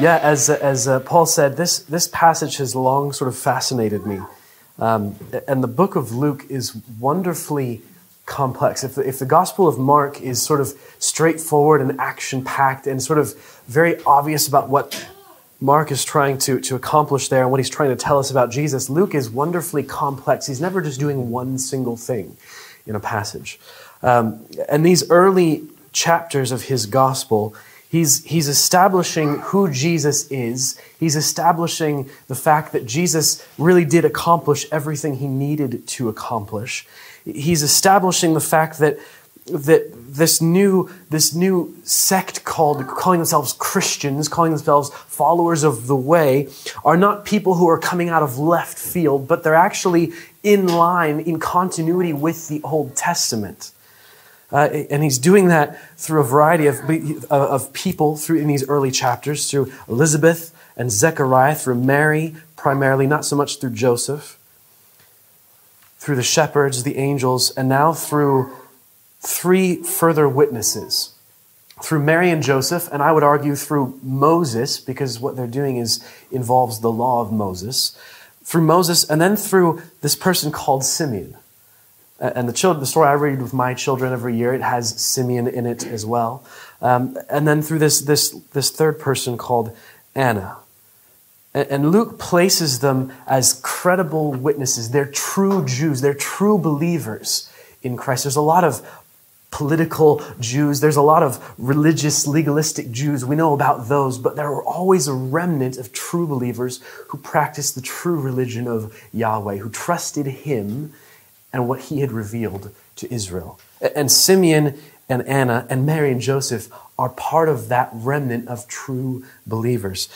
Yeah, as, as uh, Paul said, this, this passage has long sort of fascinated me. Um, and the book of Luke is wonderfully complex. If the, if the Gospel of Mark is sort of straightforward and action packed and sort of very obvious about what Mark is trying to, to accomplish there and what he's trying to tell us about Jesus, Luke is wonderfully complex. He's never just doing one single thing in a passage. Um, and these early chapters of his Gospel, He's, he's establishing who Jesus is. He's establishing the fact that Jesus really did accomplish everything he needed to accomplish. He's establishing the fact that, that this, new, this new sect called, calling themselves Christians, calling themselves followers of the way, are not people who are coming out of left field, but they're actually in line, in continuity with the Old Testament. Uh, and he's doing that through a variety of, of people through in these early chapters, through Elizabeth and Zechariah, through Mary, primarily, not so much through Joseph, through the shepherds, the angels, and now through three further witnesses. Through Mary and Joseph, and I would argue through Moses, because what they're doing is involves the law of Moses. Through Moses, and then through this person called Simeon. And the, children, the story I read with my children every year, it has Simeon in it as well. Um, and then through this, this, this third person called Anna. And Luke places them as credible witnesses. They're true Jews, they're true believers in Christ. There's a lot of political Jews, there's a lot of religious, legalistic Jews. We know about those, but there were always a remnant of true believers who practiced the true religion of Yahweh, who trusted Him and what he had revealed to Israel. And Simeon and Anna and Mary and Joseph are part of that remnant of true believers.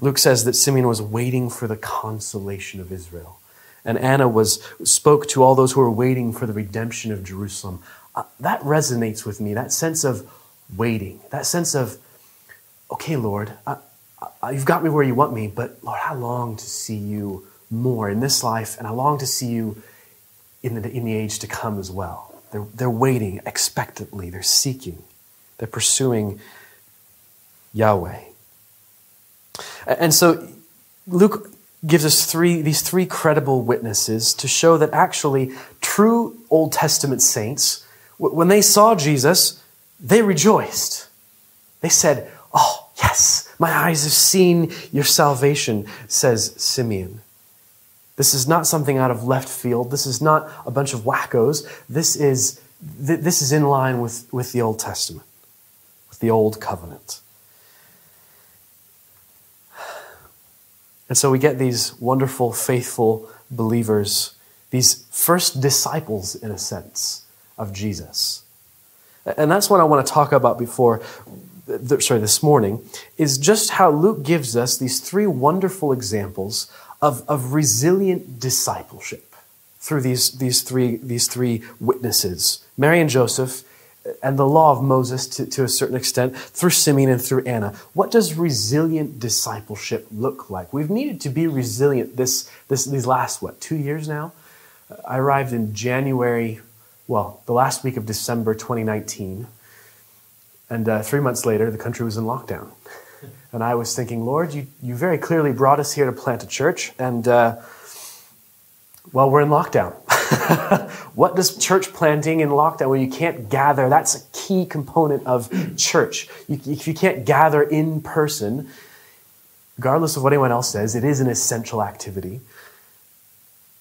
Luke says that Simeon was waiting for the consolation of Israel. And Anna was, spoke to all those who were waiting for the redemption of Jerusalem. Uh, that resonates with me, that sense of waiting, that sense of, okay, Lord, you've got me where you want me, but Lord, I long to see you more in this life, and I long to see you in the, in the age to come as well. They're, they're waiting expectantly, they're seeking, they're pursuing Yahweh. And so Luke gives us three, these three credible witnesses to show that actually true Old Testament saints, when they saw Jesus, they rejoiced. They said, Oh, yes, my eyes have seen your salvation, says Simeon. This is not something out of left field. This is not a bunch of wackos. This is, th- this is in line with, with the Old Testament, with the Old Covenant. And so we get these wonderful, faithful believers, these first disciples, in a sense, of Jesus. And that's what I want to talk about before, sorry, this morning, is just how Luke gives us these three wonderful examples of, of resilient discipleship through these, these, three, these three witnesses Mary and Joseph, and the law of Moses to, to a certain extent, through Simeon and through Anna. What does resilient discipleship look like? We've needed to be resilient this, this, these last, what, two years now? I arrived in January, well, the last week of December 2019. And uh, three months later, the country was in lockdown. And I was thinking, Lord, you, you very clearly brought us here to plant a church, and uh, well, we're in lockdown. what does church planting in lockdown where you can't gather? That's a key component of church. You, if you can't gather in person, regardless of what anyone else says, it is an essential activity.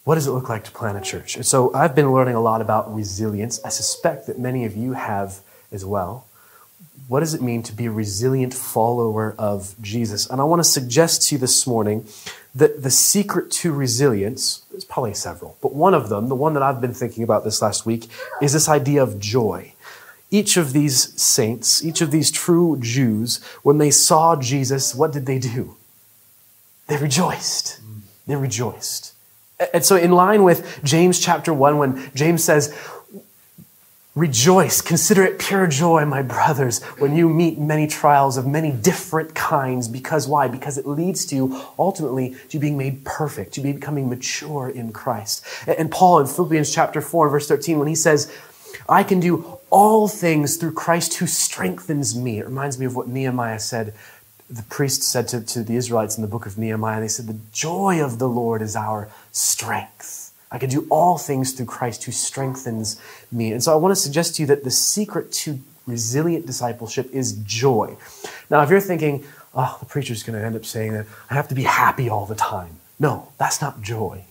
What does it look like to plant a church? So I've been learning a lot about resilience. I suspect that many of you have as well what does it mean to be a resilient follower of Jesus? And I want to suggest to you this morning that the secret to resilience, there's probably several, but one of them, the one that I've been thinking about this last week, is this idea of joy. Each of these saints, each of these true Jews, when they saw Jesus, what did they do? They rejoiced. They rejoiced. And so, in line with James chapter 1, when James says, Rejoice, consider it pure joy, my brothers, when you meet many trials of many different kinds. Because why? Because it leads to ultimately to being made perfect, to becoming mature in Christ. And Paul in Philippians chapter 4, verse 13, when he says, I can do all things through Christ who strengthens me, it reminds me of what Nehemiah said the priest said to, to the Israelites in the book of Nehemiah, they said, The joy of the Lord is our strength. I can do all things through Christ who strengthens me. And so I want to suggest to you that the secret to resilient discipleship is joy. Now, if you're thinking, oh, the preacher's going to end up saying that I have to be happy all the time. No, that's not joy.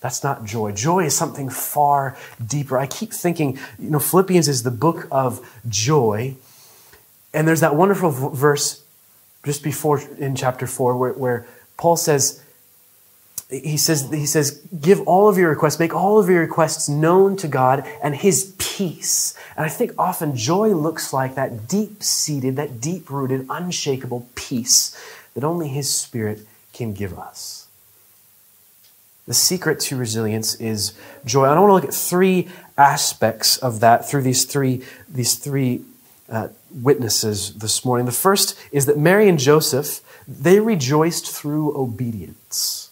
That's not joy. Joy is something far deeper. I keep thinking, you know, Philippians is the book of joy. And there's that wonderful v- verse just before in chapter 4 where, where Paul says, he says, he says, give all of your requests, make all of your requests known to God and his peace. And I think often joy looks like that deep seated, that deep rooted, unshakable peace that only his spirit can give us. The secret to resilience is joy. I want to look at three aspects of that through these three, these three uh, witnesses this morning. The first is that Mary and Joseph, they rejoiced through obedience.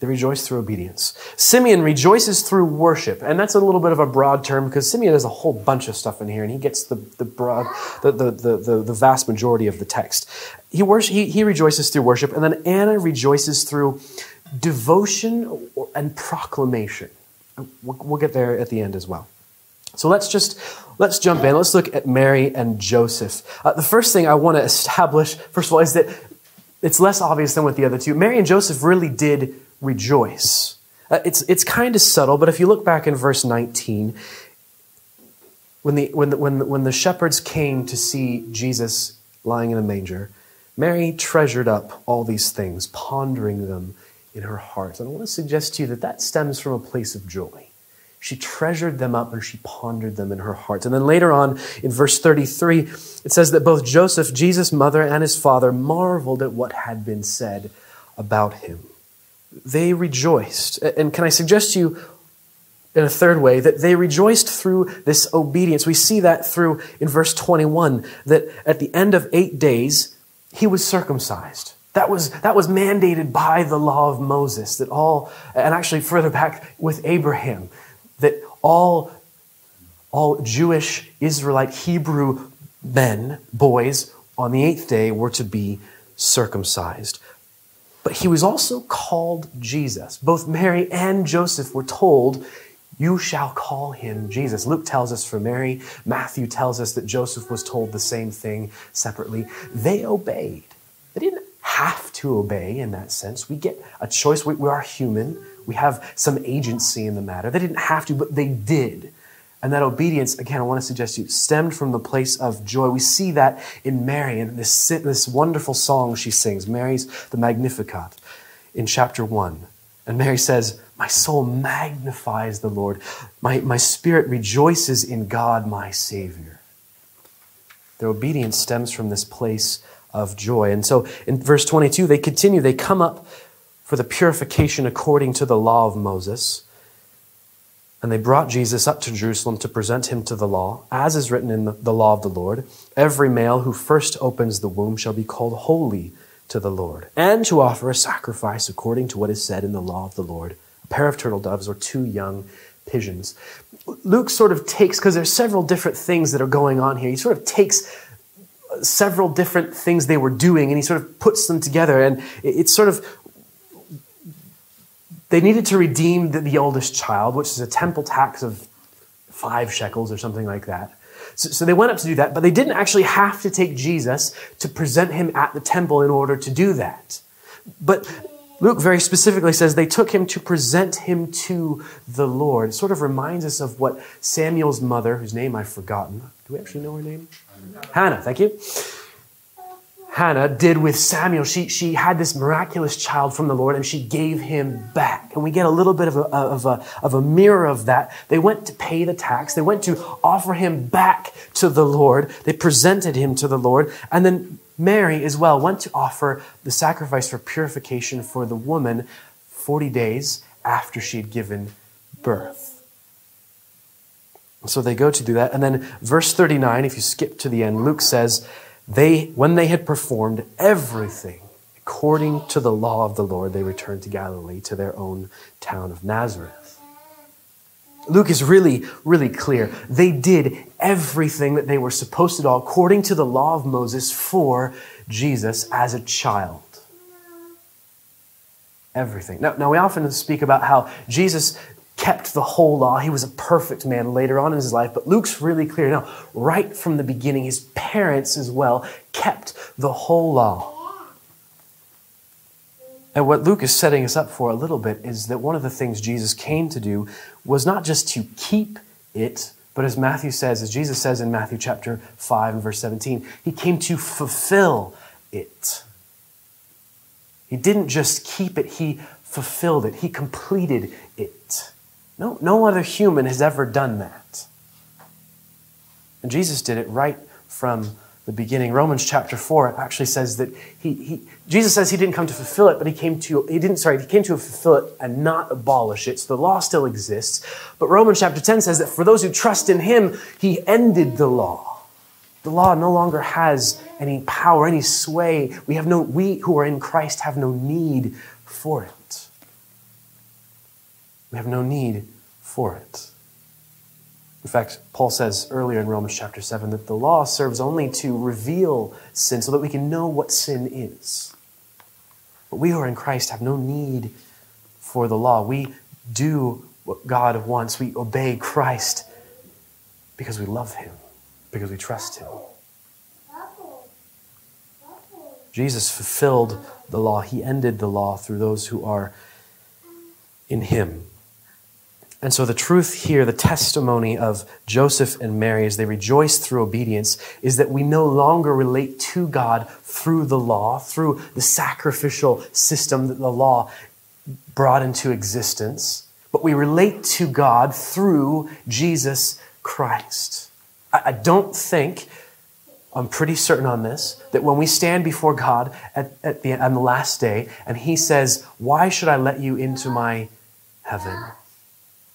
They rejoice through obedience. Simeon rejoices through worship, and that's a little bit of a broad term because Simeon has a whole bunch of stuff in here, and he gets the, the broad, the, the, the, the, vast majority of the text. He, worship, he, he rejoices through worship, and then Anna rejoices through devotion and proclamation. We'll, we'll get there at the end as well. So let's just let's jump in. Let's look at Mary and Joseph. Uh, the first thing I want to establish, first of all, is that it's less obvious than with the other two. Mary and Joseph really did rejoice. Uh, it's it's kind of subtle, but if you look back in verse 19, when the when the, when the, when the shepherds came to see Jesus lying in a manger, Mary treasured up all these things, pondering them in her heart. And I want to suggest to you that that stems from a place of joy. She treasured them up and she pondered them in her heart. And then later on in verse 33, it says that both Joseph, Jesus' mother, and his father marveled at what had been said about him. They rejoiced. And can I suggest to you in a third way that they rejoiced through this obedience? We see that through in verse 21 that at the end of eight days, he was circumcised. That was, that was mandated by the law of Moses, that all, and actually further back with Abraham, that all, all Jewish, Israelite, Hebrew men, boys, on the eighth day were to be circumcised. But he was also called Jesus. Both Mary and Joseph were told, You shall call him Jesus. Luke tells us for Mary, Matthew tells us that Joseph was told the same thing separately. They obeyed. They didn't have to obey in that sense. We get a choice. We, we are human. We have some agency in the matter. They didn't have to, but they did. And that obedience, again, I want to suggest to you, stemmed from the place of joy. We see that in Mary and this, this wonderful song she sings, Mary's the Magnificat, in chapter 1. And Mary says, My soul magnifies the Lord. My, my spirit rejoices in God, my Savior. Their obedience stems from this place of joy. And so in verse 22, they continue, they come up for the purification according to the law of Moses. And they brought Jesus up to Jerusalem to present him to the law, as is written in the law of the Lord. Every male who first opens the womb shall be called holy to the Lord, and to offer a sacrifice according to what is said in the law of the Lord a pair of turtle doves or two young pigeons. Luke sort of takes, because there's several different things that are going on here, he sort of takes several different things they were doing and he sort of puts them together. And it's sort of they needed to redeem the, the oldest child, which is a temple tax of five shekels or something like that. So, so, they went up to do that, but they didn't actually have to take Jesus to present him at the temple in order to do that. But Luke very specifically says they took him to present him to the Lord. It sort of reminds us of what Samuel's mother, whose name I've forgotten, do we actually know her name? Hannah, thank you. Hannah did with Samuel. She, she had this miraculous child from the Lord and she gave him back. And we get a little bit of a, of, a, of a mirror of that. They went to pay the tax. They went to offer him back to the Lord. They presented him to the Lord. And then Mary as well went to offer the sacrifice for purification for the woman 40 days after she had given birth. So they go to do that. And then verse 39, if you skip to the end, Luke says, they, when they had performed everything according to the law of the Lord, they returned to Galilee, to their own town of Nazareth. Luke is really, really clear. They did everything that they were supposed to do according to the law of Moses for Jesus as a child. Everything. Now, now, we often speak about how Jesus kept the whole law. He was a perfect man later on in his life, but Luke's really clear now, right from the beginning, his parents as well kept the whole law. And what Luke is setting us up for a little bit is that one of the things Jesus came to do was not just to keep it, but as Matthew says, as Jesus says in Matthew chapter 5 and verse 17, he came to fulfill it. He didn't just keep it, he fulfilled it, he completed. No, no other human has ever done that. And Jesus did it right from the beginning. Romans chapter 4 actually says that he, he, Jesus says he didn't come to fulfill it, but he came to, he didn't, sorry, he came to fulfill it and not abolish it. So the law still exists. But Romans chapter 10 says that for those who trust in him, he ended the law. The law no longer has any power, any sway. We have no, we who are in Christ have no need for it. We have no need for it. In fact, Paul says earlier in Romans chapter 7 that the law serves only to reveal sin so that we can know what sin is. But we who are in Christ have no need for the law. We do what God wants, we obey Christ because we love Him, because we trust Him. Jesus fulfilled the law, He ended the law through those who are in Him. And so, the truth here, the testimony of Joseph and Mary as they rejoice through obedience, is that we no longer relate to God through the law, through the sacrificial system that the law brought into existence, but we relate to God through Jesus Christ. I don't think, I'm pretty certain on this, that when we stand before God at, at the, on the last day and He says, Why should I let you into my heaven?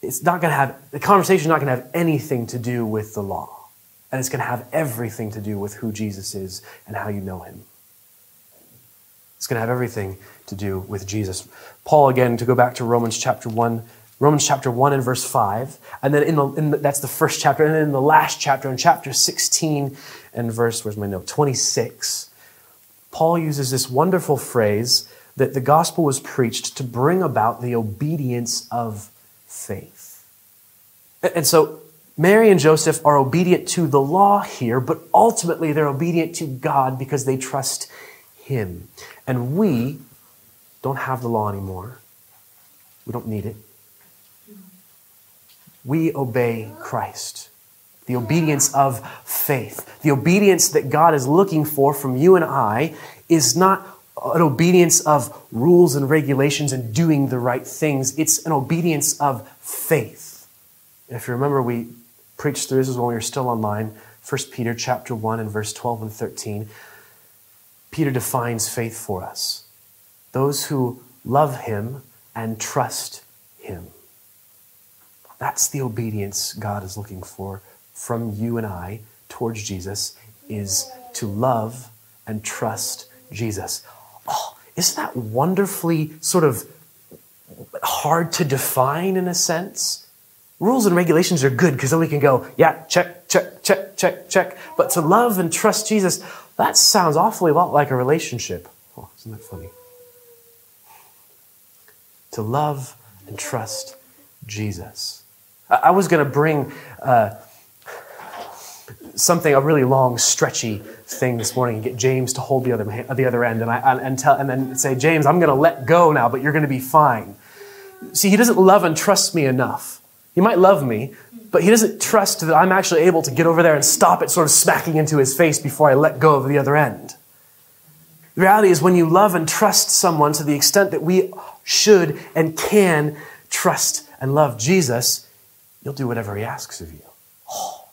It's not going to have, the conversation is not going to have anything to do with the law. And it's going to have everything to do with who Jesus is and how you know him. It's going to have everything to do with Jesus. Paul, again, to go back to Romans chapter 1, Romans chapter 1 and verse 5, and then in the, in the, that's the first chapter, and then in the last chapter, in chapter 16 and verse, where's my note, 26, Paul uses this wonderful phrase that the gospel was preached to bring about the obedience of faith. And so Mary and Joseph are obedient to the law here, but ultimately they're obedient to God because they trust Him. And we don't have the law anymore. We don't need it. We obey Christ. The obedience of faith. The obedience that God is looking for from you and I is not an obedience of rules and regulations and doing the right things. It's an obedience of faith. If you remember, we preached through this when we were still online, 1 Peter chapter 1 and verse 12 and 13. Peter defines faith for us. Those who love him and trust him. That's the obedience God is looking for from you and I towards Jesus is to love and trust Jesus. Oh, isn't that wonderfully sort of hard to define in a sense? Rules and regulations are good because then we can go, yeah, check, check, check, check, check. But to love and trust Jesus, that sounds awfully a lot like a relationship. Oh, isn't that funny? To love and trust Jesus. I was going to bring. Uh, something, a really long, stretchy thing this morning and get James to hold the other, the other end and, I, and, tell, and then say, James, I'm going to let go now, but you're going to be fine. See, he doesn't love and trust me enough. He might love me, but he doesn't trust that I'm actually able to get over there and stop it sort of smacking into his face before I let go of the other end. The reality is, when you love and trust someone to the extent that we should and can trust and love Jesus, you'll do whatever he asks of you. Oh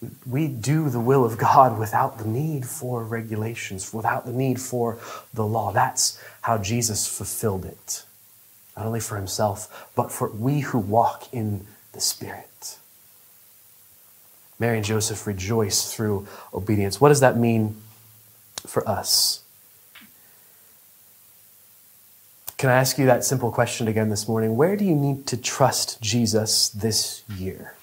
we do the will of God without the need for regulations, without the need for the law. That's how Jesus fulfilled it, not only for himself, but for we who walk in the Spirit. Mary and Joseph rejoice through obedience. What does that mean for us? Can I ask you that simple question again this morning? Where do you need to trust Jesus this year?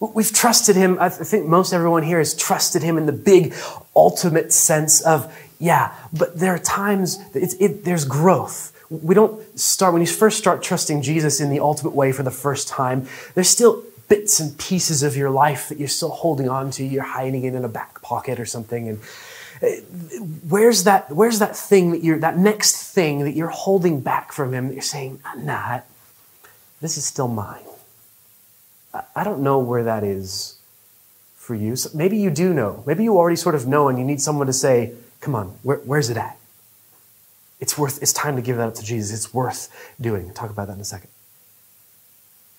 We've trusted him. I think most everyone here has trusted him in the big, ultimate sense of, yeah, but there are times it, there's growth. We don't start, when you first start trusting Jesus in the ultimate way for the first time, there's still bits and pieces of your life that you're still holding on to. You're hiding it in a back pocket or something. And uh, where's that, where's that thing that you're, that next thing that you're holding back from him that you're saying, nah, this is still mine. I don't know where that is for you. So maybe you do know. Maybe you already sort of know and you need someone to say, come on, where, where's it at? It's worth, it's time to give that up to Jesus. It's worth doing. We'll talk about that in a second.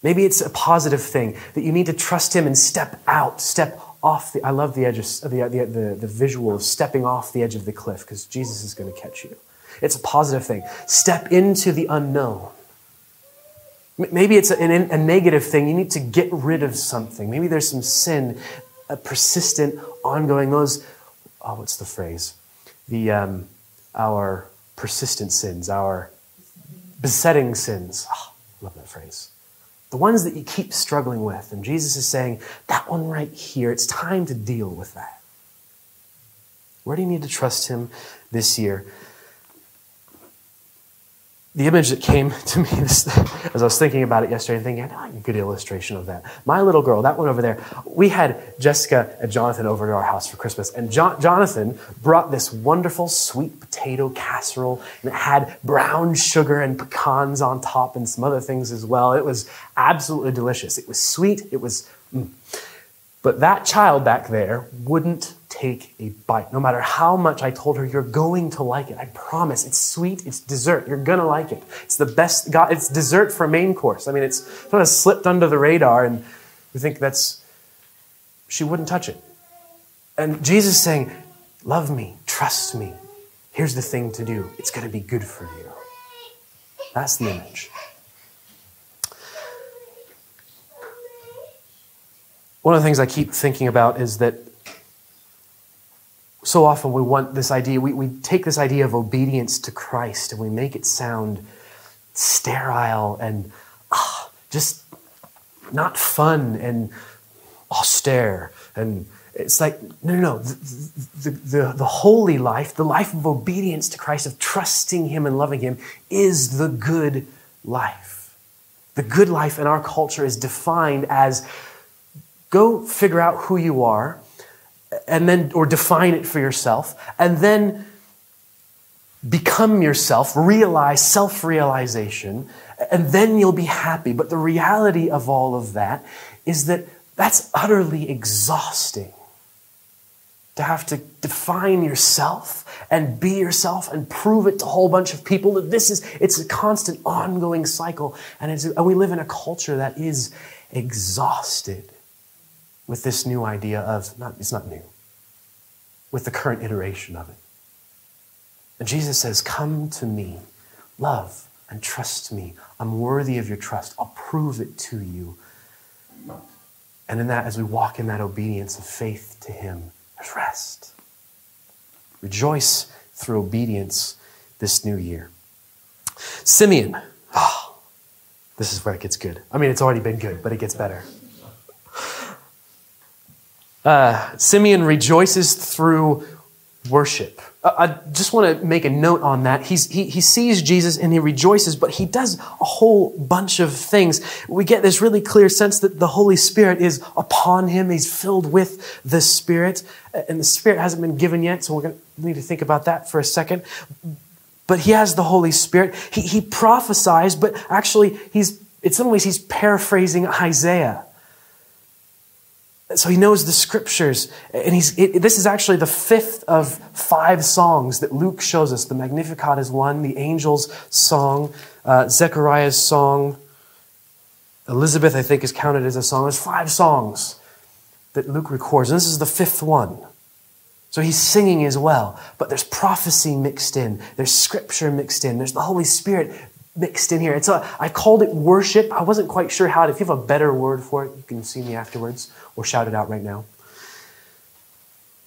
Maybe it's a positive thing that you need to trust Him and step out, step off the. I love the edge of the, the, the, the visual of stepping off the edge of the cliff because Jesus is going to catch you. It's a positive thing. Step into the unknown. Maybe it's a, a, negative thing. You need to get rid of something. Maybe there's some sin, a persistent, ongoing. Those, oh, what's the phrase? The um, our persistent sins, our besetting sins. Oh, love that phrase. The ones that you keep struggling with. And Jesus is saying, that one right here, it's time to deal with that. Where do you need to trust Him this year? The image that came to me as I was thinking about it yesterday and thinking, I oh, a good illustration of that. My little girl, that one over there, we had Jessica and Jonathan over to our house for Christmas. And jo- Jonathan brought this wonderful sweet potato casserole and it had brown sugar and pecans on top and some other things as well. It was absolutely delicious. It was sweet. It was. Mm. But that child back there wouldn't take a bite. No matter how much I told her, you're going to like it. I promise. It's sweet. It's dessert. You're going to like it. It's the best. God, it's dessert for main course. I mean, it's kind of slipped under the radar, and we think that's. She wouldn't touch it. And Jesus is saying, Love me. Trust me. Here's the thing to do. It's going to be good for you. That's the image. One of the things I keep thinking about is that so often we want this idea, we, we take this idea of obedience to Christ and we make it sound sterile and ah, just not fun and austere. And it's like, no, no, no. The, the, the, the holy life, the life of obedience to Christ, of trusting Him and loving Him, is the good life. The good life in our culture is defined as go figure out who you are and then, or define it for yourself, and then become yourself, realize self realization, and then you'll be happy. But the reality of all of that is that that's utterly exhausting. To have to define yourself and be yourself and prove it to a whole bunch of people that this is, it's a constant ongoing cycle. And, and we live in a culture that is exhausted with this new idea of, not, it's not new, with the current iteration of it. And Jesus says, Come to me, love and trust me. I'm worthy of your trust. I'll prove it to you. And in that, as we walk in that obedience of faith to Him, there's rest. Rejoice through obedience this new year. Simeon. Oh, this is where it gets good. I mean, it's already been good, but it gets better. Uh, Simeon rejoices through worship. Uh, I just want to make a note on that. He's, he, he sees Jesus and he rejoices, but he does a whole bunch of things. We get this really clear sense that the Holy Spirit is upon him. He's filled with the Spirit, and the Spirit hasn't been given yet, so we're going to need to think about that for a second. But he has the Holy Spirit. He, he prophesies, but actually, he's, in some ways, he's paraphrasing Isaiah. So he knows the scriptures. And he's, it, this is actually the fifth of five songs that Luke shows us. The Magnificat is one, the angel's song, uh, Zechariah's song, Elizabeth, I think, is counted as a song. There's five songs that Luke records. And this is the fifth one. So he's singing as well. But there's prophecy mixed in, there's scripture mixed in, there's the Holy Spirit mixed in here. And so I called it worship. I wasn't quite sure how to. If you have a better word for it, you can see me afterwards or shout it out right now.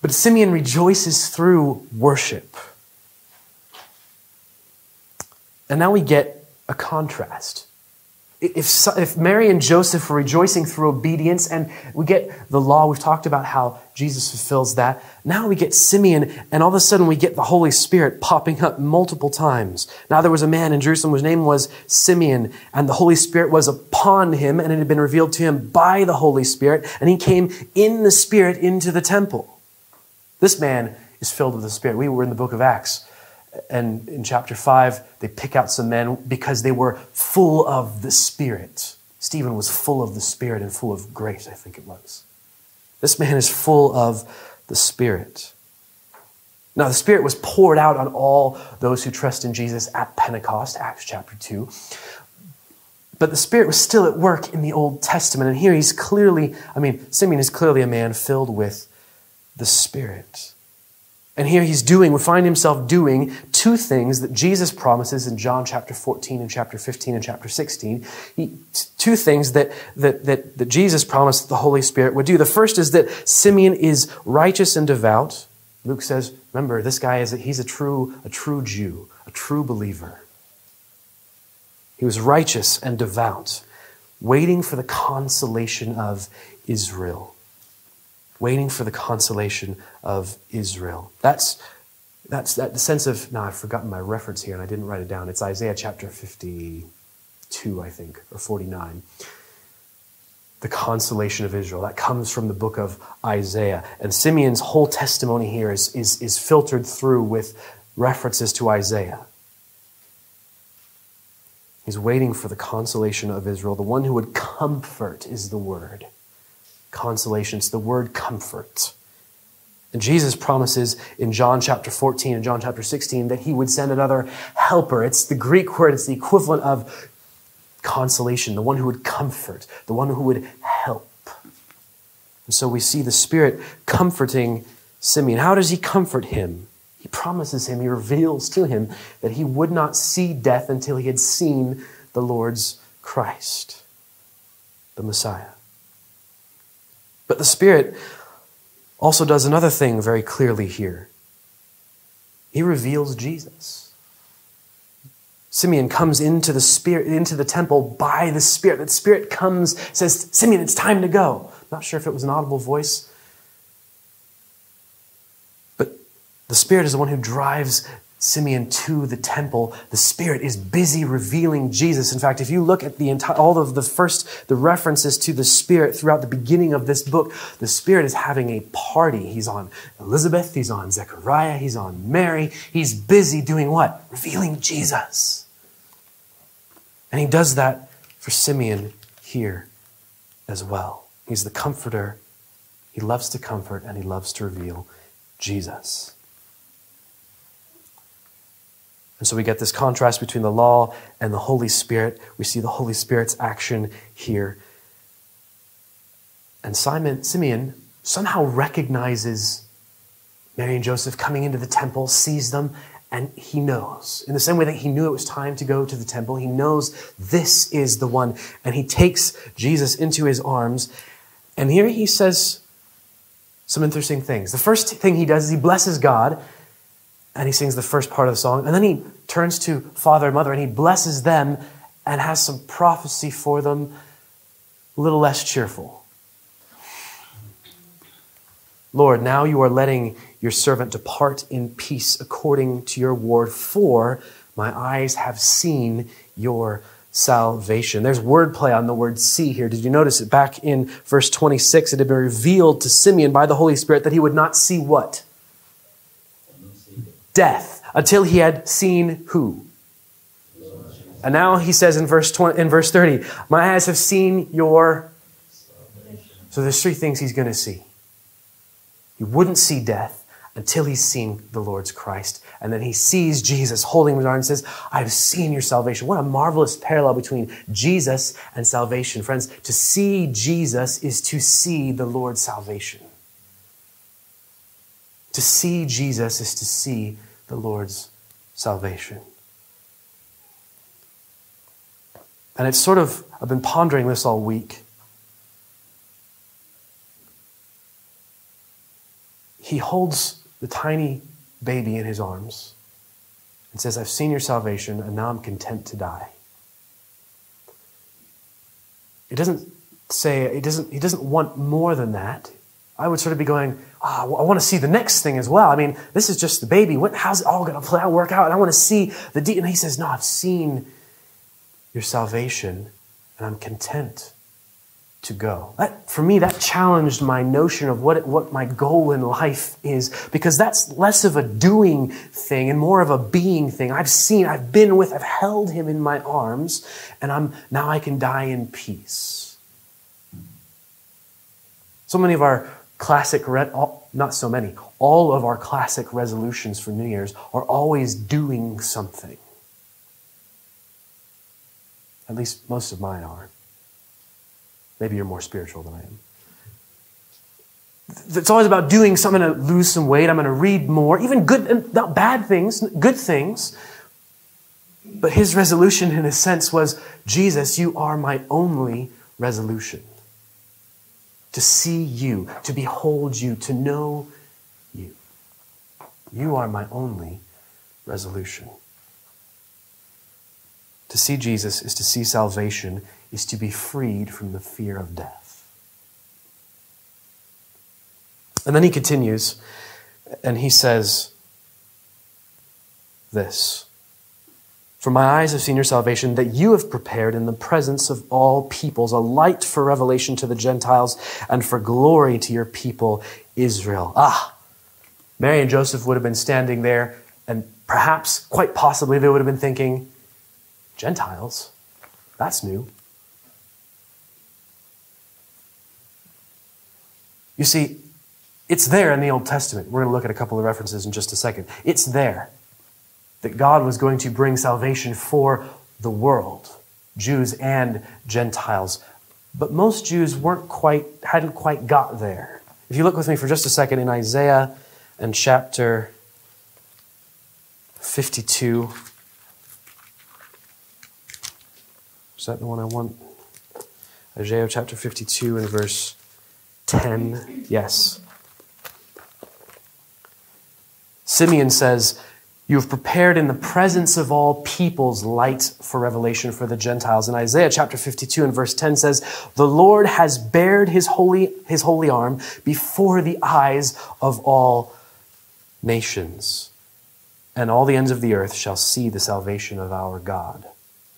But Simeon rejoices through worship. And now we get a contrast. if, if Mary and Joseph were rejoicing through obedience, and we get the law, we've talked about how Jesus fulfills that. Now we get Simeon, and all of a sudden we get the Holy Spirit popping up multiple times. Now there was a man in Jerusalem whose name was Simeon, and the Holy Spirit was upon him, and it had been revealed to him by the Holy Spirit, and he came in the Spirit into the temple. This man is filled with the Spirit. We were in the book of Acts and in chapter 5, they pick out some men because they were full of the Spirit. Stephen was full of the Spirit and full of grace, I think it was. This man is full of the Spirit. Now, the Spirit was poured out on all those who trust in Jesus at Pentecost, Acts chapter 2. But the Spirit was still at work in the Old Testament. And here he's clearly, I mean, Simeon is clearly a man filled with the Spirit. And here he's doing, we find himself doing two things that Jesus promises in John chapter 14 and chapter 15 and chapter 16. He, two things that, that, that, that Jesus promised the Holy Spirit would do. The first is that Simeon is righteous and devout. Luke says, remember, this guy is a, he's a true, a true Jew, a true believer. He was righteous and devout, waiting for the consolation of Israel waiting for the consolation of Israel. That's, that's that sense of, now I've forgotten my reference here and I didn't write it down. It's Isaiah chapter 52, I think, or 49. The consolation of Israel. That comes from the book of Isaiah. And Simeon's whole testimony here is, is, is filtered through with references to Isaiah. He's waiting for the consolation of Israel. The one who would comfort is the word consolation. It's the word comfort. And Jesus promises in John chapter 14 and John chapter 16 that he would send another helper. It's the Greek word, it's the equivalent of consolation, the one who would comfort, the one who would help. And so we see the Spirit comforting Simeon. How does he comfort him? He promises him, he reveals to him that he would not see death until he had seen the Lord's Christ, the Messiah. But the Spirit also does another thing very clearly here. He reveals Jesus. Simeon comes into the spirit into the temple by the spirit. That spirit comes, says, Simeon, it's time to go. Not sure if it was an audible voice. But the spirit is the one who drives Simeon to the temple, the Spirit is busy revealing Jesus. In fact, if you look at the entire, all of the first, the references to the Spirit throughout the beginning of this book, the Spirit is having a party. He's on Elizabeth, he's on Zechariah, he's on Mary. He's busy doing what? Revealing Jesus. And he does that for Simeon here as well. He's the comforter. He loves to comfort and he loves to reveal Jesus. And so we get this contrast between the law and the Holy Spirit. We see the Holy Spirit's action here. And Simon, Simeon somehow recognizes Mary and Joseph coming into the temple, sees them, and he knows. In the same way that he knew it was time to go to the temple, he knows this is the one. And he takes Jesus into his arms. And here he says some interesting things. The first thing he does is he blesses God and he sings the first part of the song. And then he turns to father and mother and he blesses them and has some prophecy for them, a little less cheerful. Lord, now you are letting your servant depart in peace according to your word, for my eyes have seen your salvation. There's wordplay on the word see here. Did you notice it? Back in verse 26, it had been revealed to Simeon by the Holy Spirit that he would not see what? Death until he had seen who? And now he says in verse 20, in verse 30, my eyes have seen your So there's three things he's going to see. He wouldn't see death until he's seen the Lord's Christ. And then he sees Jesus holding his arm and says, I've seen your salvation. What a marvelous parallel between Jesus and salvation. Friends, to see Jesus is to see the Lord's salvation. To see Jesus is to see the Lord's salvation. And it's sort of, I've been pondering this all week. He holds the tiny baby in his arms and says, I've seen your salvation, and now I'm content to die. it doesn't say, it doesn't, he doesn't want more than that. I would sort of be going, oh, I want to see the next thing as well. I mean, this is just the baby. What, how's it all going to play out, work out? And I want to see the deep. And he says, no, I've seen your salvation and I'm content to go. That, for me, that challenged my notion of what, what my goal in life is because that's less of a doing thing and more of a being thing. I've seen, I've been with, I've held him in my arms, and I'm now I can die in peace. So many of our classic, not so many, all of our classic resolutions for New Year's are always doing something. At least most of mine are. Maybe you're more spiritual than I am. It's always about doing something I'm going to lose some weight. I'm going to read more, even good, not bad things, good things. But his resolution, in a sense, was Jesus, you are my only resolution. To see you, to behold you, to know you. You are my only resolution. To see Jesus is to see salvation is to be freed from the fear of death. And then he continues and he says this For my eyes have seen your salvation, that you have prepared in the presence of all peoples a light for revelation to the Gentiles and for glory to your people Israel. Ah, Mary and Joseph would have been standing there, and perhaps, quite possibly, they would have been thinking, Gentiles? That's new. You see, it's there in the Old Testament. We're going to look at a couple of references in just a second. It's there that God was going to bring salvation for the world, Jews and Gentiles. But most Jews weren't quite, hadn't quite got there. If you look with me for just a second in Isaiah and chapter 52. Is that the one I want? Isaiah chapter 52 and verse 10, yes. Simeon says, You have prepared in the presence of all peoples light for revelation for the Gentiles. And Isaiah chapter 52 and verse 10 says, The Lord has bared his holy, his holy arm before the eyes of all nations, and all the ends of the earth shall see the salvation of our God.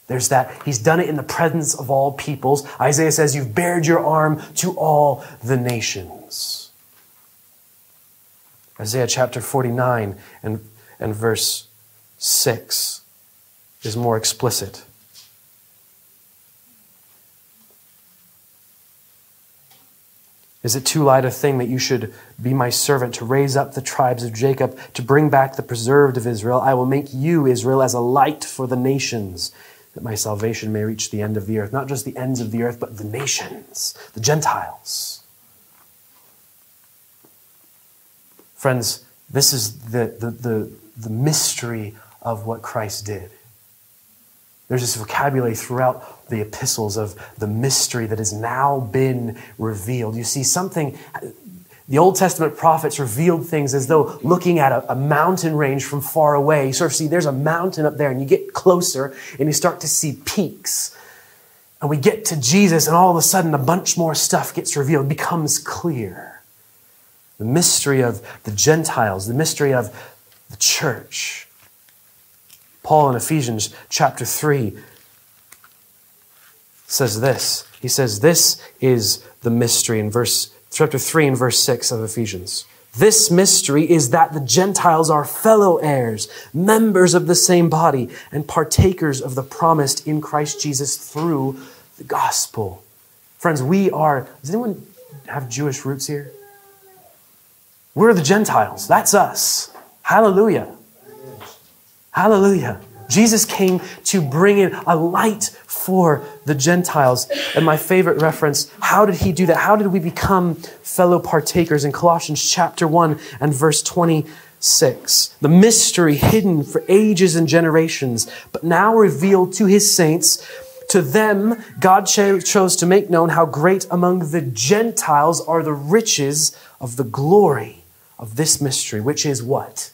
There's that. He's done it in the presence of all peoples. Isaiah says, You've bared your arm to all the nations. Isaiah chapter 49 and, and verse 6 is more explicit. Is it too light a thing that you should be my servant to raise up the tribes of Jacob, to bring back the preserved of Israel? I will make you, Israel, as a light for the nations that my salvation may reach the end of the earth. Not just the ends of the earth, but the nations, the Gentiles. Friends, this is the, the, the, the mystery of what Christ did. There's this vocabulary throughout the epistles of the mystery that has now been revealed. You see, something the Old Testament prophets revealed things as though looking at a, a, mountain range from far away. You sort of see there's a mountain up there, and you get closer and you start to see peaks. And we get to Jesus, and all of a sudden, a bunch more stuff gets revealed, becomes clear. The mystery of the Gentiles, the mystery of the church. Paul in Ephesians chapter 3 says this. He says, This is the mystery in verse chapter 3 and verse 6 of Ephesians. This mystery is that the Gentiles are fellow heirs, members of the same body, and partakers of the promised in Christ Jesus through the gospel. Friends, we are, does anyone have Jewish roots here? We're the Gentiles. That's us. Hallelujah. Hallelujah. Jesus came to bring in a light for the Gentiles. And my favorite reference, how did he do that? How did we become fellow partakers in Colossians chapter 1 and verse 26? The mystery hidden for ages and generations, but now revealed to his saints. To them, God chose to make known how great among the Gentiles are the riches of the glory of this mystery, which is what?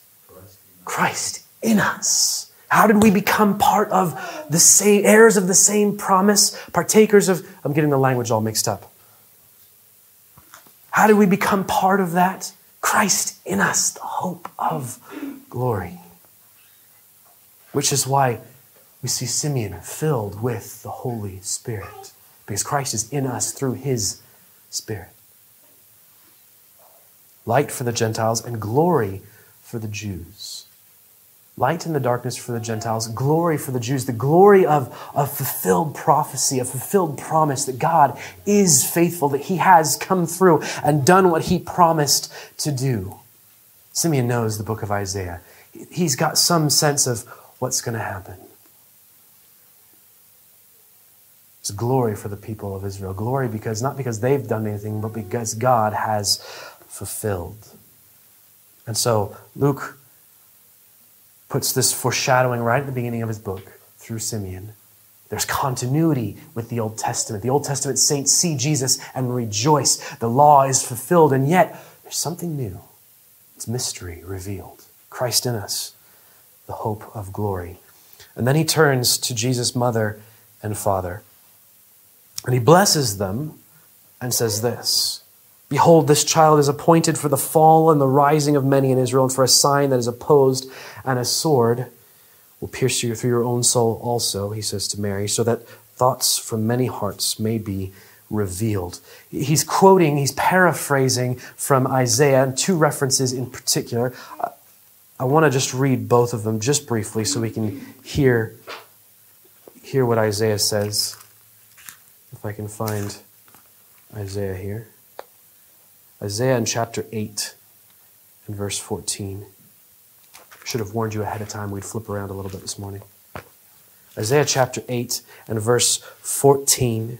Christ in us How did we become part of the same heirs of the same promise, partakers of I'm getting the language all mixed up. How did we become part of that? Christ in us, the hope of glory. Which is why we see Simeon filled with the Holy Spirit, because Christ is in us through his Spirit. Light for the Gentiles and glory for the Jews. Light in the darkness for the Gentiles, glory for the Jews, the glory of, of fulfilled prophecy, a fulfilled promise that God is faithful, that He has come through and done what He promised to do. Simeon knows the book of Isaiah. He's got some sense of what's going to happen. It's glory for the people of Israel. Glory because not because they've done anything, but because God has fulfilled. And so Luke puts this foreshadowing right at the beginning of his book through Simeon. There's continuity with the Old Testament. The Old Testament saints see Jesus and rejoice. The law is fulfilled, and yet there's something new. It's mystery revealed. Christ in us, the hope of glory. And then he turns to Jesus' mother and father. And he blesses them and says this Behold, this child is appointed for the fall and the rising of many in Israel, and for a sign that is opposed, and a sword will pierce you through your own soul also, he says to Mary, so that thoughts from many hearts may be revealed. He's quoting, he's paraphrasing from Isaiah, and two references in particular. I want to just read both of them just briefly so we can hear, hear what Isaiah says. If I can find Isaiah here. Isaiah in chapter 8 and verse 14. I should have warned you ahead of time. We'd flip around a little bit this morning. Isaiah chapter 8 and verse 14.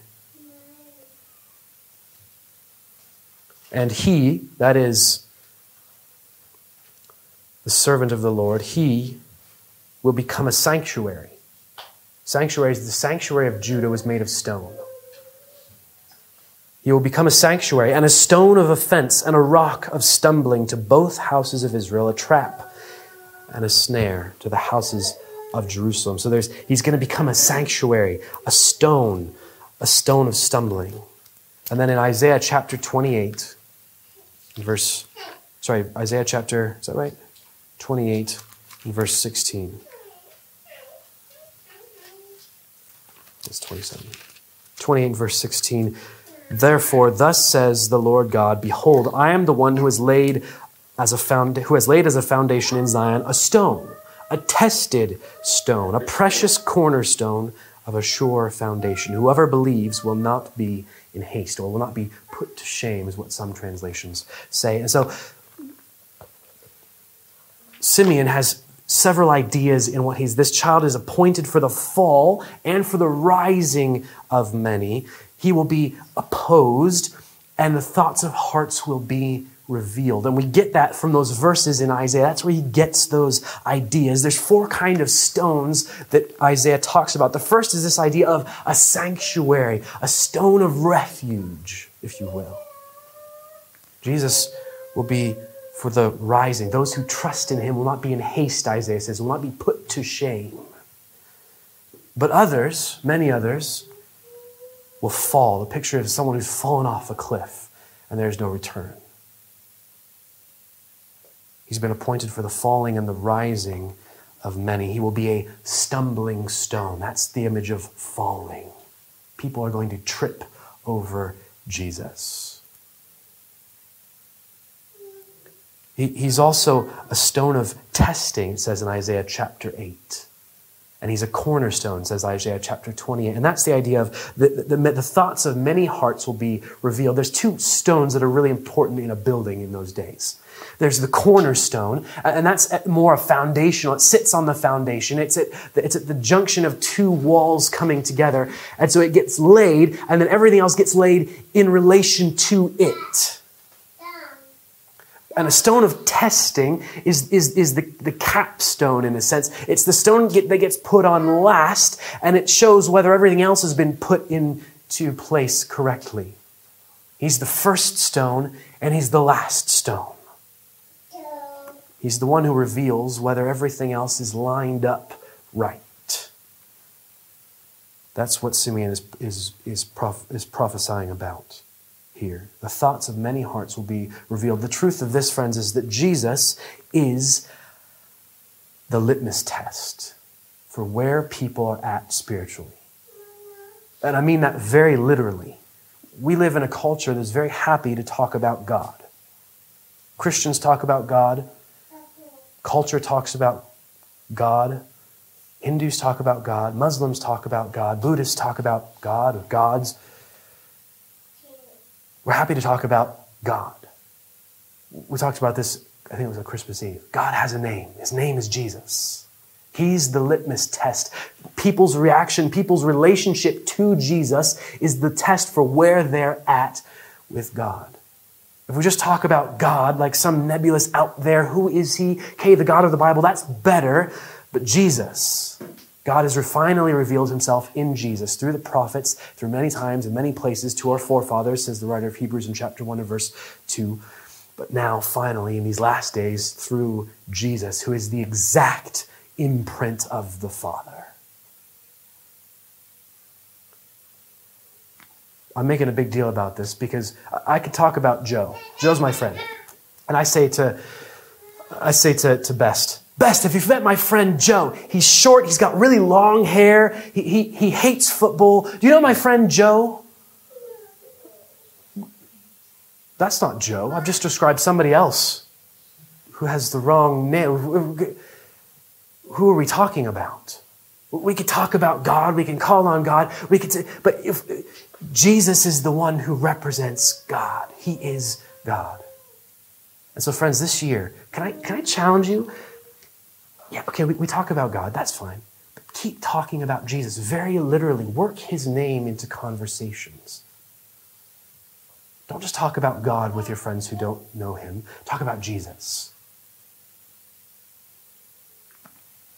And he, that is the servant of the Lord, he will become a sanctuary. Sanctuary is the sanctuary of Judah was made of stone. He will become a sanctuary and a stone of offense and a rock of stumbling to both houses of Israel, a trap and a snare to the houses of Jerusalem. So there's, he's going to become a sanctuary, a stone, a stone of stumbling. And then in Isaiah chapter 28, verse, sorry, Isaiah chapter, is that right? 28, verse 16. It's 27. 28, verse 16. Therefore, thus says the Lord God Behold, I am the one who has laid as a found, who has laid as a foundation in Zion a stone, a tested stone, a precious cornerstone of a sure foundation. Whoever believes will not be in haste or will not be put to shame, is what some translations say. And so Simeon has several ideas in what he's this child is appointed for the fall and for the rising of many he will be opposed, and the thoughts of hearts will be revealed. And we get that from those verses in Isaiah. That's where he gets those ideas. There's four kind of stones that Isaiah talks about. The first is this idea of a sanctuary, a stone of refuge, if you will. Jesus will be for the rising. Those who trust in him will not be in haste, Isaiah says, will not be put to shame. But others, many others, will fall. The picture of someone who's fallen off a cliff and there's no return. He's been appointed for the falling and the rising of many. He will be a stumbling stone. That's the image of falling. People are going to trip over Jesus. he's also a stone of testing, it says in Isaiah chapter 8 and he's a cornerstone, says Isaiah chapter 28. And that's the idea of the, the, the, thoughts of many hearts will be revealed. There's two stones that are really important in a building in those days. There's the cornerstone, and that's more a foundational. It sits on the foundation. It's at, it's at the junction of two walls coming together. And so it gets laid, and then everything else gets laid in relation to it. And a stone of testing is, is, is the, the capstone in a sense. It's the stone get, that gets put on last, and it shows whether everything else has been put into place correctly. He's the first stone, and he's the last stone. He's the one who reveals whether everything else is lined up right. That's what Simeon is, is, is, prof, is prophesying about here. The thoughts of many hearts will be revealed. The truth of this, friends, is that Jesus is the litmus test for where people are at spiritually. And I mean that very literally. We live in a culture that's very happy to talk about God. Christians talk about God, culture talks about God, Hindus talk about God, Muslims talk about God, Buddhists talk about God or gods. We're happy to talk about God. We talked about this, I think it was on Christmas Eve. God has a name. His name is Jesus. He's the litmus test. People's reaction, people's relationship to Jesus is the test for where they're at with God. If we just talk about God like some nebulous out there, who is he? Okay, the God of the Bible, that's better. But Jesus, God has finally revealed himself in Jesus through the prophets, through many times and many places to our forefathers, says the writer of Hebrews in chapter 1 and verse 2. But now, finally, in these last days, through Jesus, who is the exact imprint of the Father. I'm making a big deal about this because I could talk about Joe. Joe's my friend. And I say to I say to, to Best, Best, if you've met my friend Joe, he's short, he's got really long hair, he, he, he hates football. Do you know my friend Joe? That's not Joe. I've just described somebody else who has the wrong name. Who are we talking about? We could talk about God, we can call on God, we could say, but if Jesus is the one who represents God, He is God. And so, friends, this year, can I, can I challenge you? Yeah, okay, we, we talk about God, that's fine. But keep talking about Jesus very literally. Work his name into conversations. Don't just talk about God with your friends who don't know him, talk about Jesus.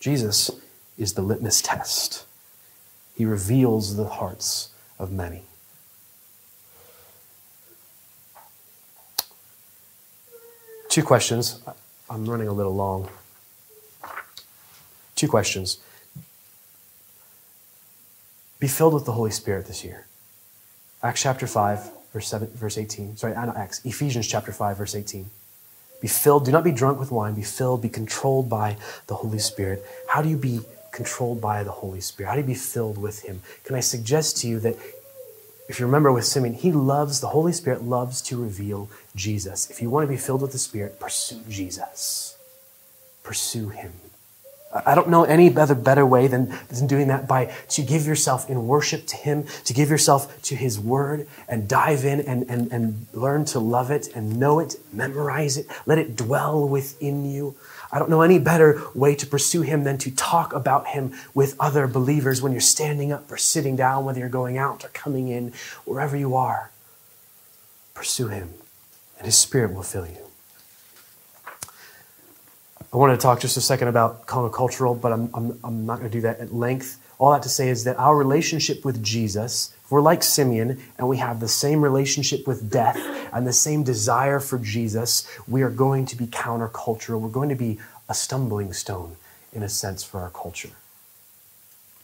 Jesus is the litmus test. He reveals the hearts of many. Two questions. I'm running a little long. Two questions. Be filled with the Holy Spirit this year. Acts chapter 5, verse, 7, verse 18. Sorry, not Acts. Ephesians chapter 5, verse 18. Be filled, do not be drunk with wine, be filled, be controlled by the Holy Spirit. How do you be controlled by the Holy Spirit? How do you be filled with Him? Can I suggest to you that if you remember with Simeon, he loves, the Holy Spirit loves to reveal Jesus. If you want to be filled with the Spirit, pursue Jesus. Pursue Him. I don't know any other better way than, than doing that by to give yourself in worship to Him, to give yourself to His Word and dive in and, and, and learn to love it and know it, memorize it, let it dwell within you. I don't know any better way to pursue Him than to talk about Him with other believers when you're standing up or sitting down, whether you're going out or coming in, wherever you are. Pursue Him, and His Spirit will fill you. I wanted to talk just a second about countercultural, but I'm, I'm, I'm not going to do that at length. All that to say is that our relationship with Jesus, if we're like Simeon and we have the same relationship with death and the same desire for Jesus, we are going to be countercultural. We're going to be a stumbling stone, in a sense, for our culture.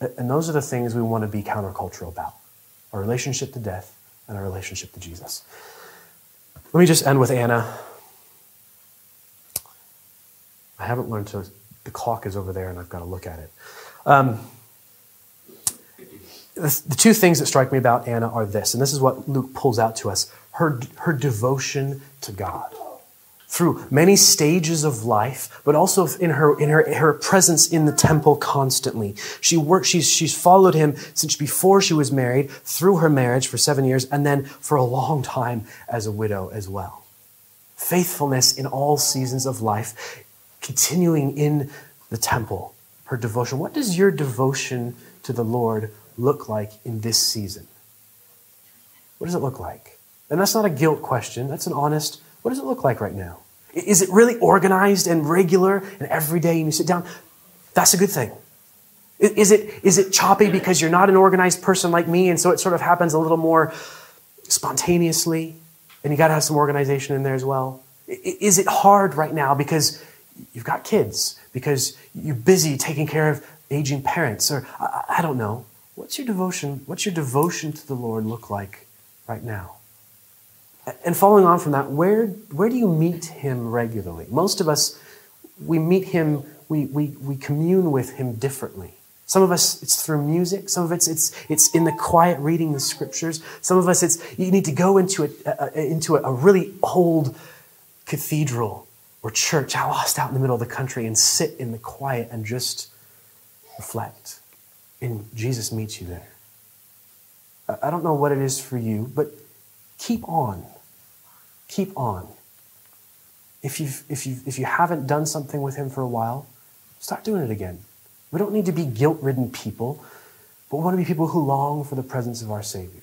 And those are the things we want to be countercultural about our relationship to death and our relationship to Jesus. Let me just end with Anna. I haven't learned to, the clock is over there and I've got to look at it. Um, the, two things that strike me about Anna are this, and this is what Luke pulls out to us her, her devotion to God. Through many stages of life, but also in her in her, her presence in the temple constantly. She worked, she's, she's followed him since before she was married, through her marriage for seven years, and then for a long time as a widow as well. Faithfulness in all seasons of life, continuing in the temple, her devotion. What does your devotion to the Lord look like in this season? What does it look like? And that's not a guilt question, that's an honest, what does it look like right now? Is it really organized and regular and every day and you sit down? That's a good thing. Is it, is it choppy because you're not an organized person like me and so it sort of happens a little more spontaneously and you got to have some organization in there as well? Is it hard right now because you've got kids, because you're busy taking care of aging parents, or I, I don't know. What's your devotion? What's your devotion to the Lord look like right now? And following on from that, where, where do you meet him regularly? Most of us, we meet him, we, we, we commune with him differently. Some of us, it's through music. Some of it's, it's, it's in the quiet reading the scriptures. Some of us, it's, you need to go into a, a into a, a really old cathedral or church I lost out in the middle of the country and sit in the quiet and just reflect. And Jesus meets you there. I don't know what it is for you, but keep on. Keep on. If, you've, if, you if you haven't done something with Him for a while, start doing it again. We don't need to be guilt ridden people, but we want to be people who long for the presence of our Savior.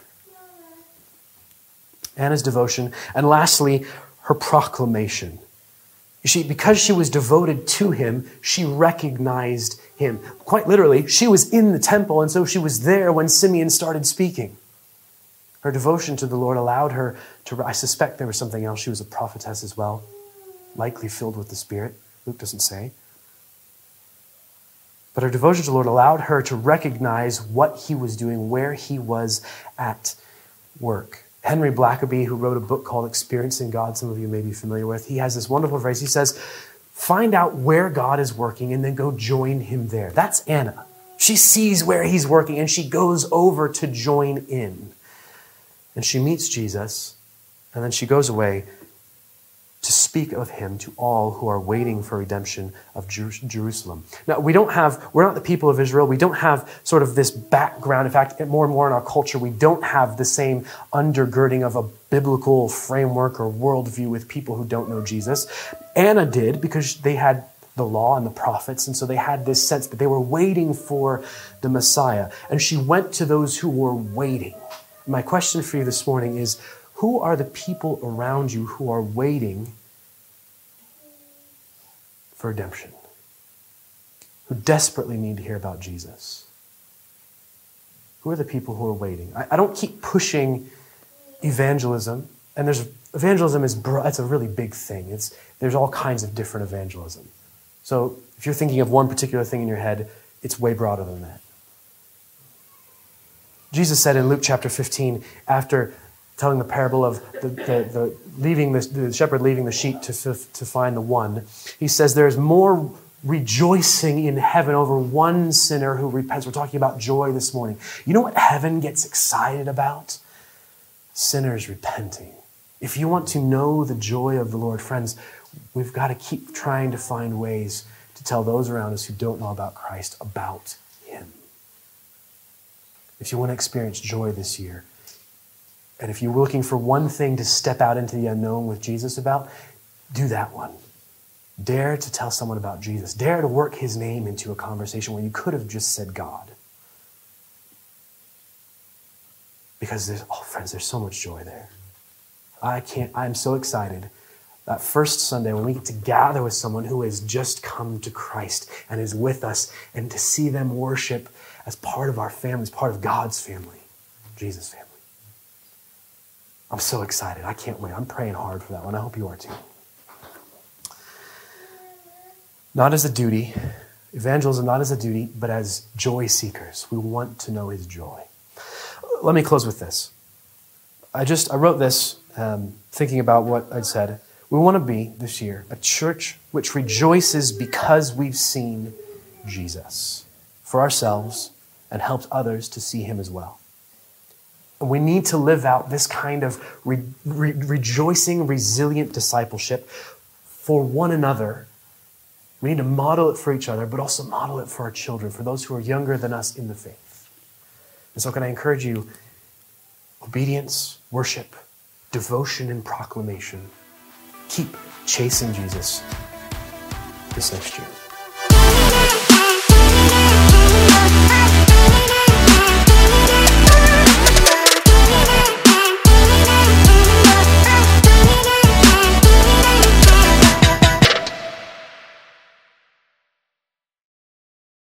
Anna's devotion. And lastly, her proclamation. See, because she was devoted to him, she recognized him. Quite literally, she was in the temple, and so she was there when Simeon started speaking. Her devotion to the Lord allowed her to, I suspect there was something else. She was a prophetess as well, likely filled with the Spirit. Luke doesn't say. But her devotion to the Lord allowed her to recognize what he was doing, where he was at work. Henry Blackaby, who wrote a book called Experiencing God, some of you may be familiar with, he has this wonderful phrase. He says, Find out where God is working and then go join him there. That's Anna. She sees where he's working and she goes over to join in. And she meets Jesus, and then she goes away to speak of him to all who are waiting for redemption of Jerusalem. Now, we don't have, we're not the people of Israel. We don't have sort of this background. In fact, more and more in our culture, we don't have the same undergirding of a biblical framework or worldview with people who don't know Jesus. Anna did because they had the law and the prophets, and so they had this sense that they were waiting for the Messiah. And she went to those who were waiting. My question for you this morning is who are the people around you who are waiting for redemption? Who desperately need to hear about Jesus? Who are the people who are waiting? I, I don't keep pushing evangelism, and there's evangelism is that's a really big thing. It's there's all kinds of different evangelism. So if you're thinking of one particular thing in your head, it's way broader than that. Jesus said in Luke chapter 15, after telling the parable of the, the, the leaving the, the, shepherd leaving the sheep to, to find the one, he says there's more rejoicing in heaven over one sinner who repents. We're talking about joy this morning. You know what heaven gets excited about? Sinners repenting. If you want to know the joy of the Lord, friends, we've got to keep trying to find ways to tell those around us who don't know about Christ about Him. If you want to experience joy this year, and if you're looking for one thing to step out into the unknown with Jesus about, do that one. Dare to tell someone about Jesus. Dare to work his name into a conversation where you could have just said God. Because there's, oh, friends, there's so much joy there. I can't, I'm so excited that first Sunday when we get to gather with someone who has just come to Christ and is with us and to see them worship as part of our family, as part of God's family, Jesus' family. I'm so excited. I can't wait. I'm praying hard for that one. I hope you are too. Not as a duty, evangelism not as a duty, but as joy seekers. We want to know his joy. Let me close with this. I just I wrote this um, thinking about what I'd said. We want to be this year a church which rejoices because we've seen Jesus for ourselves and helped others to see him as well. We need to live out this kind of re- re- rejoicing, resilient discipleship for one another. We need to model it for each other, but also model it for our children, for those who are younger than us in the faith. And so, can I encourage you? Obedience, worship, devotion, and proclamation. Keep chasing Jesus this next year.